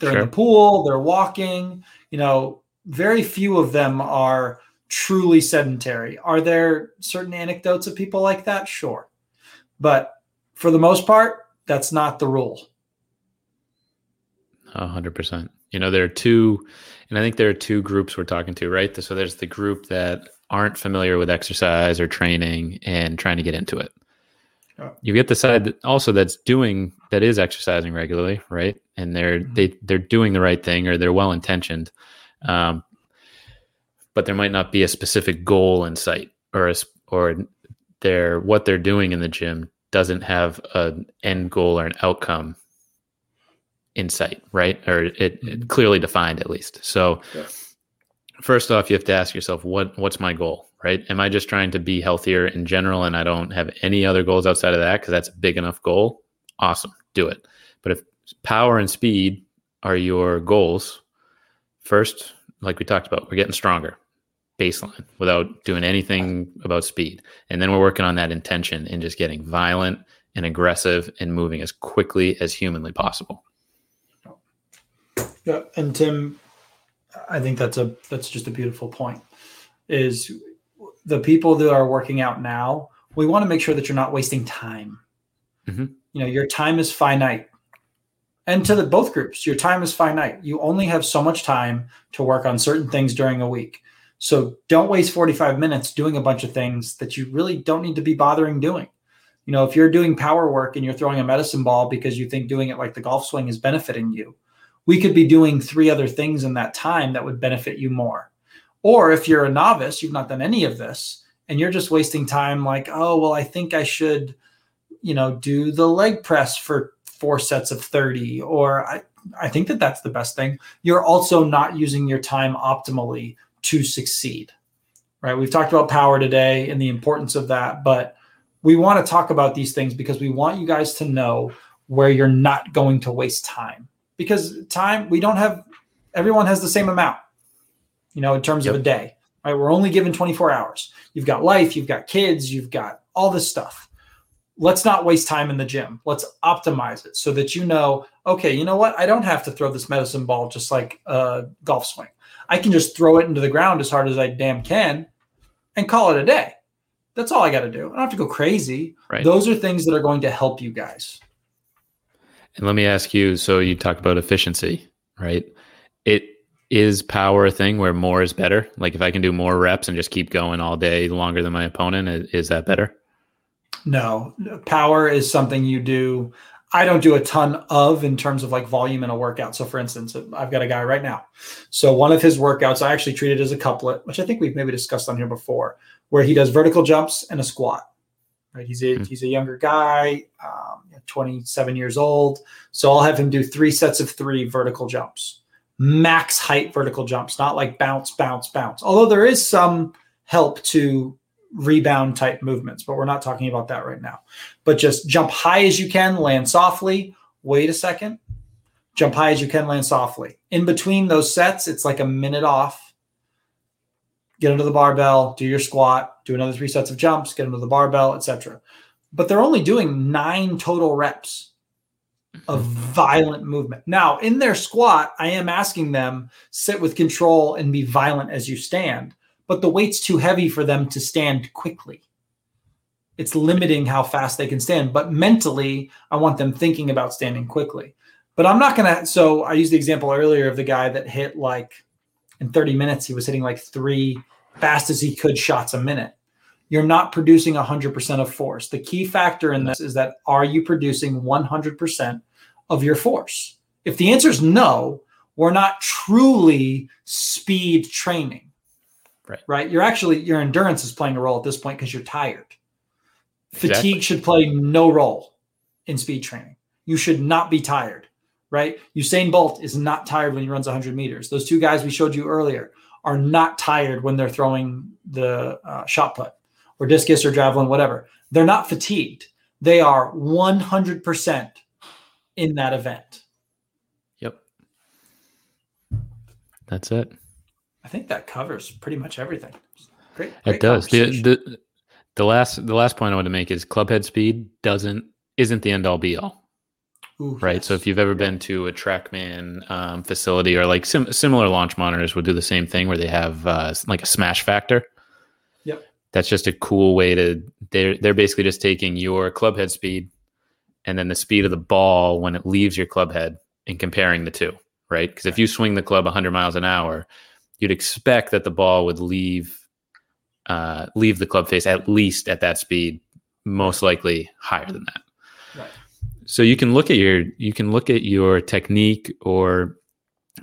They're in the pool they're walking you know very few of them are truly sedentary are there certain anecdotes of people like that sure but for the most part, that's not the rule. A hundred percent. You know, there are two, and I think there are two groups we're talking to, right? So there's the group that aren't familiar with exercise or training and trying to get into it. Yeah. You get the side that also that's doing that is exercising regularly, right? And they're Mhm. they they're doing the right thing or they're well intentioned, um, but there might not be a specific goal in sight or a, or they're what they're doing in the gym doesn't have an end goal or an outcome in sight, right? Or it, it Mhm. clearly defined at least. So Yeah. first off, you have to ask yourself, what what's my goal, right? Am I just trying to be healthier in general and I don't have any other goals outside of that because that's a big enough goal? Awesome, do it. But if power and speed are your goals, first, like we talked about, we're getting stronger baseline without doing anything about speed. And then we're working on that intention and just getting violent and aggressive and moving as quickly as humanly possible. Yeah, and Tim, I think that's a that's just a beautiful point. Is the people that are working out now, we want to make sure that you're not wasting time. Mhm. You know, your time is finite. And to the both groups, your time is finite. You only have so much time to work on certain things during a week. So don't waste 45 minutes doing a bunch of things that you really don't need to be bothering doing. You know, if you're doing power work and you're throwing a medicine ball because you think doing it like the golf swing is benefiting you, we could be doing three other things in that time that would benefit you more. Or if you're a novice, you've not done any of this, and you're just wasting time like, oh, well, I think I should, you know, do the leg press for four sets of 30, or I, I think that that's the best thing. You're also not using your time optimally to succeed, right? We've talked about power today and the importance of that, but we want to talk about these things because we want you guys to know where you're not going to waste time. Because time we don't have everyone has the same amount you know in terms yep. of a day right? We're only given 24 hours. You've got life you've got kids you've got all this stuff. Let's not waste time in the gym. Let's optimize it so that you know okay you know what? I don't have to throw this medicine ball just like a golf swing I can just throw it into the ground as hard as I damn can and call it a day. That's all I got to do. I don't have to go crazy. Right. Those are things that are going to help you guys. And let me ask you so you talk about efficiency, right? It is power a thing where more is better? Like if I can do more reps and just keep going all day longer than my opponent, is that better? No, power is something you do. I don't do a ton of in terms of like volume in a workout. So, for instance, I've got a guy right now. So, one of his workouts I actually treated as a couplet, which I think we've maybe discussed on here before, where he does vertical jumps and a squat. Right? He's a mm-hmm. he's a younger guy, um, 27 years old. So, I'll have him do three sets of three vertical jumps, max height vertical jumps, not like bounce, bounce, bounce. Although there is some help to rebound type movements, but we're not talking about that right now. But just jump high as you can, land softly. Wait a second. Jump high as you can, land softly. In between those sets, it's like a minute off. Get under the barbell, do your squat, do another three sets of jumps, get under the barbell, etc. But they're only doing nine total reps of violent movement. Now, in their squat, I am asking them sit with control and be violent as you stand but the weight's too heavy for them to stand quickly. It's limiting how fast they can stand. But mentally, I want them thinking about standing quickly. But I'm not going to. So I used the example earlier of the guy that hit like in 30 minutes, he was hitting like three fast as he could shots a minute. You're not producing 100% of force. The key factor in this is that are you producing 100% of your force? If the answer is no, we're not truly speed training. Right. Right. You're actually your endurance is playing a role at this point because you're tired. Exactly. Fatigue should play no role in speed training. You should not be tired. Right. Usain Bolt is not tired when he runs 100 meters. Those two guys we showed you earlier are not tired when they're throwing the uh, shot put or discus or javelin, whatever. They're not fatigued. They are 100% in that event. Yep. That's it. I think that covers pretty much everything. Great. great it does. The, the the last the last point I want to make is clubhead speed doesn't isn't the end all be all. Ooh, right. Yes. So if you've ever been to a TrackMan um, facility or like sim- similar launch monitors will do the same thing where they have uh, like a smash factor. Yep. That's just a cool way to they're they're basically just taking your clubhead speed and then the speed of the ball when it leaves your clubhead and comparing the two, right? Because if you swing the club 100 miles an hour, you'd expect that the ball would leave uh, leave the club face at least at that speed, most likely higher than that. Right. So you can look at your you can look at your technique or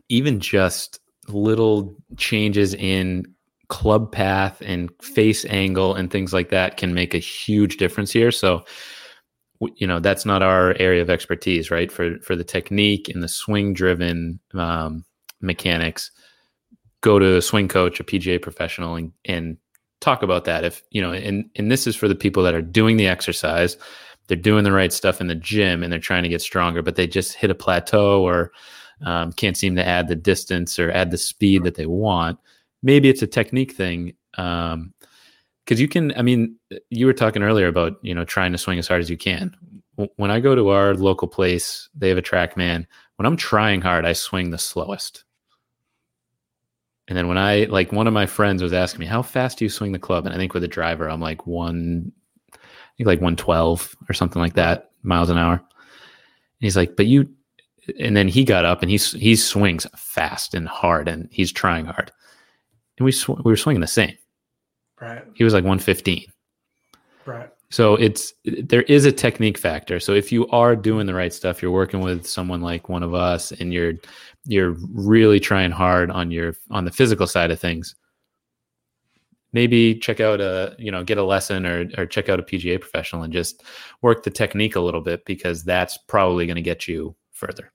even just little changes in club path and face angle and things like that can make a huge difference here. So you know that's not our area of expertise, right? For for the technique and the swing driven um, mechanics, go to a swing coach, a PGA professional, and, and talk about that. If you know, and and this is for the people that are doing the exercise, they're doing the right stuff in the gym, and they're trying to get stronger, but they just hit a plateau or um, can't seem to add the distance or add the speed that they want. Maybe it's a technique thing. Um, because you can i mean you were talking earlier about you know trying to swing as hard as you can when i go to our local place they have a TrackMan when i'm trying hard i swing the slowest and then when I like one of my friends was asking me, how fast do you swing the club? And I think with a driver, I'm like one, I think like 112 or something like that miles an hour. And he's like, but you, and then he got up and he's, he swings fast and hard and he's trying hard. and we sw- we were swinging the same. Right. He was like 115. Right. So it's there is a technique factor. So if you are doing the right stuff, you're working with someone like one of us, and you're you're really trying hard on your on the physical side of things. Maybe check out a you know get a lesson or or check out a PGA professional and just work the technique a little bit because that's probably going to get you further.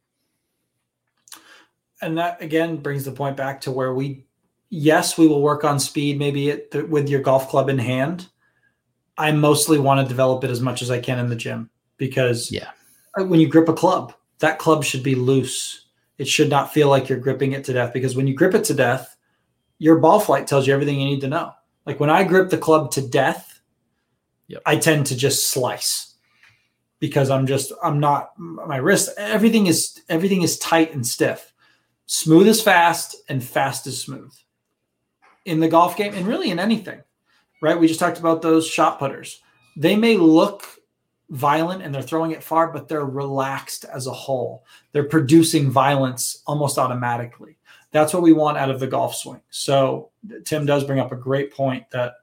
And that again brings the point back to where we, yes, we will work on speed maybe it, with your golf club in hand. I mostly want to develop it as much as I can in the gym because Yeah. Uh, when you grip a club, that club should be loose. It should not feel like you're gripping it to death because when you grip it to death, your ball flight tells you everything you need to know. Like when I grip the club to death, Yep. I tend to just slice because I'm just I'm not my wrist everything is everything is tight and stiff. Smooth is fast and fast is smooth. In the golf game and really in anything. Right? We just talked about those shot putters. They may look violent and they're throwing it far, but they're relaxed as a whole. They're producing violence almost automatically. That's what we want out of the golf swing. So Tim does bring up a great point that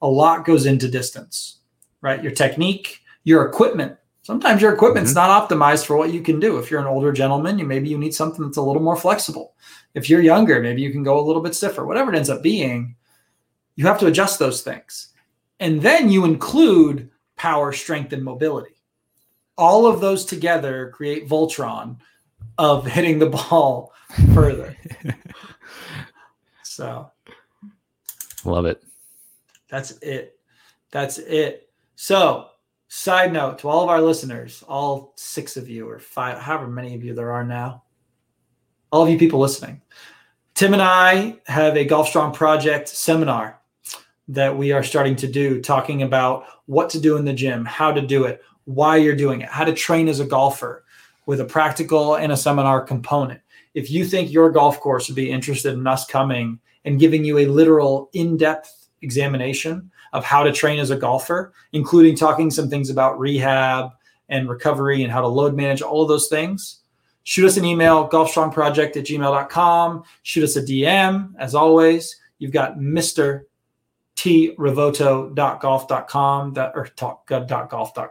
a lot goes into distance, right? Your technique, your equipment. Sometimes your equipment's mm-hmm. not optimized for what you can do. If you're an older gentleman, you maybe you need something that's a little more flexible. If you're younger, maybe you can go a little bit stiffer. Whatever it ends up being, you have to adjust those things. And then you include power, strength, and mobility. All of those together create Voltron of hitting the ball further. so Love it. that's it. That's it. So, side note to all of our listeners, all six of you or five, however many of you there are now, all of you people listening, Tim and I have a Golf Strong Project seminar that we are starting to do, talking about what to do in the gym, how to do it, why you're doing it, how to train as a golfer with a practical and a seminar component. If you think your golf course would be interested in us coming and giving you a literal in depth examination of how to train as a golfer, including talking some things about rehab and recovery and how to load manage, all of those things, shoot us an email, golfstrongproject at gmail.com. Shoot us a DM. As always, you've got Mr. trivotto.golf.com that or talk dot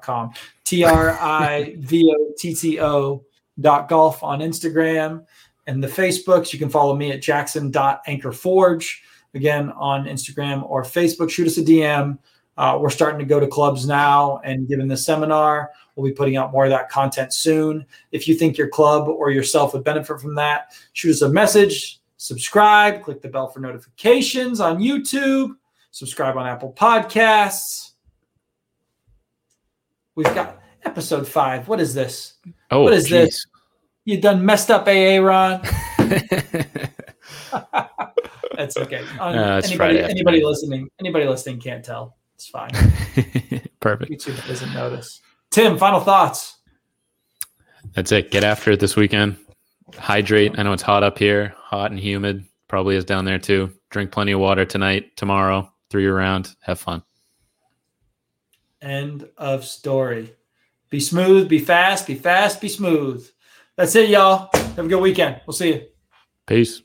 t-r-i-v-o-t-t-o dot golf on instagram. And the facebooks you can follow me at jackson.anchorforge again on instagram or facebook shoot us a dm uh, we're starting to go to clubs now and given the seminar. We'll be putting out more of that content soon. If you think your club or yourself would benefit from that shoot us a message subscribe click the bell for notifications on youtube subscribe on Apple Podcasts. We've got episode five. What is this? Oh, What is this? You done messed up AA, Ron. That's okay. Um, Uh, anybody, Friday anybody listening, anybody listening can't tell. It's fine. Perfect. YouTube doesn't notice. Tim, final thoughts. That's it. Get after it this weekend. Hydrate. I know it's hot up here, hot and humid. Probably is down there too. Drink plenty of water tonight, tomorrow, three year round. Have fun. End of story. Be smooth, be fast, be fast, be smooth. That's it, y'all. Have a good weekend. We'll see you. Peace.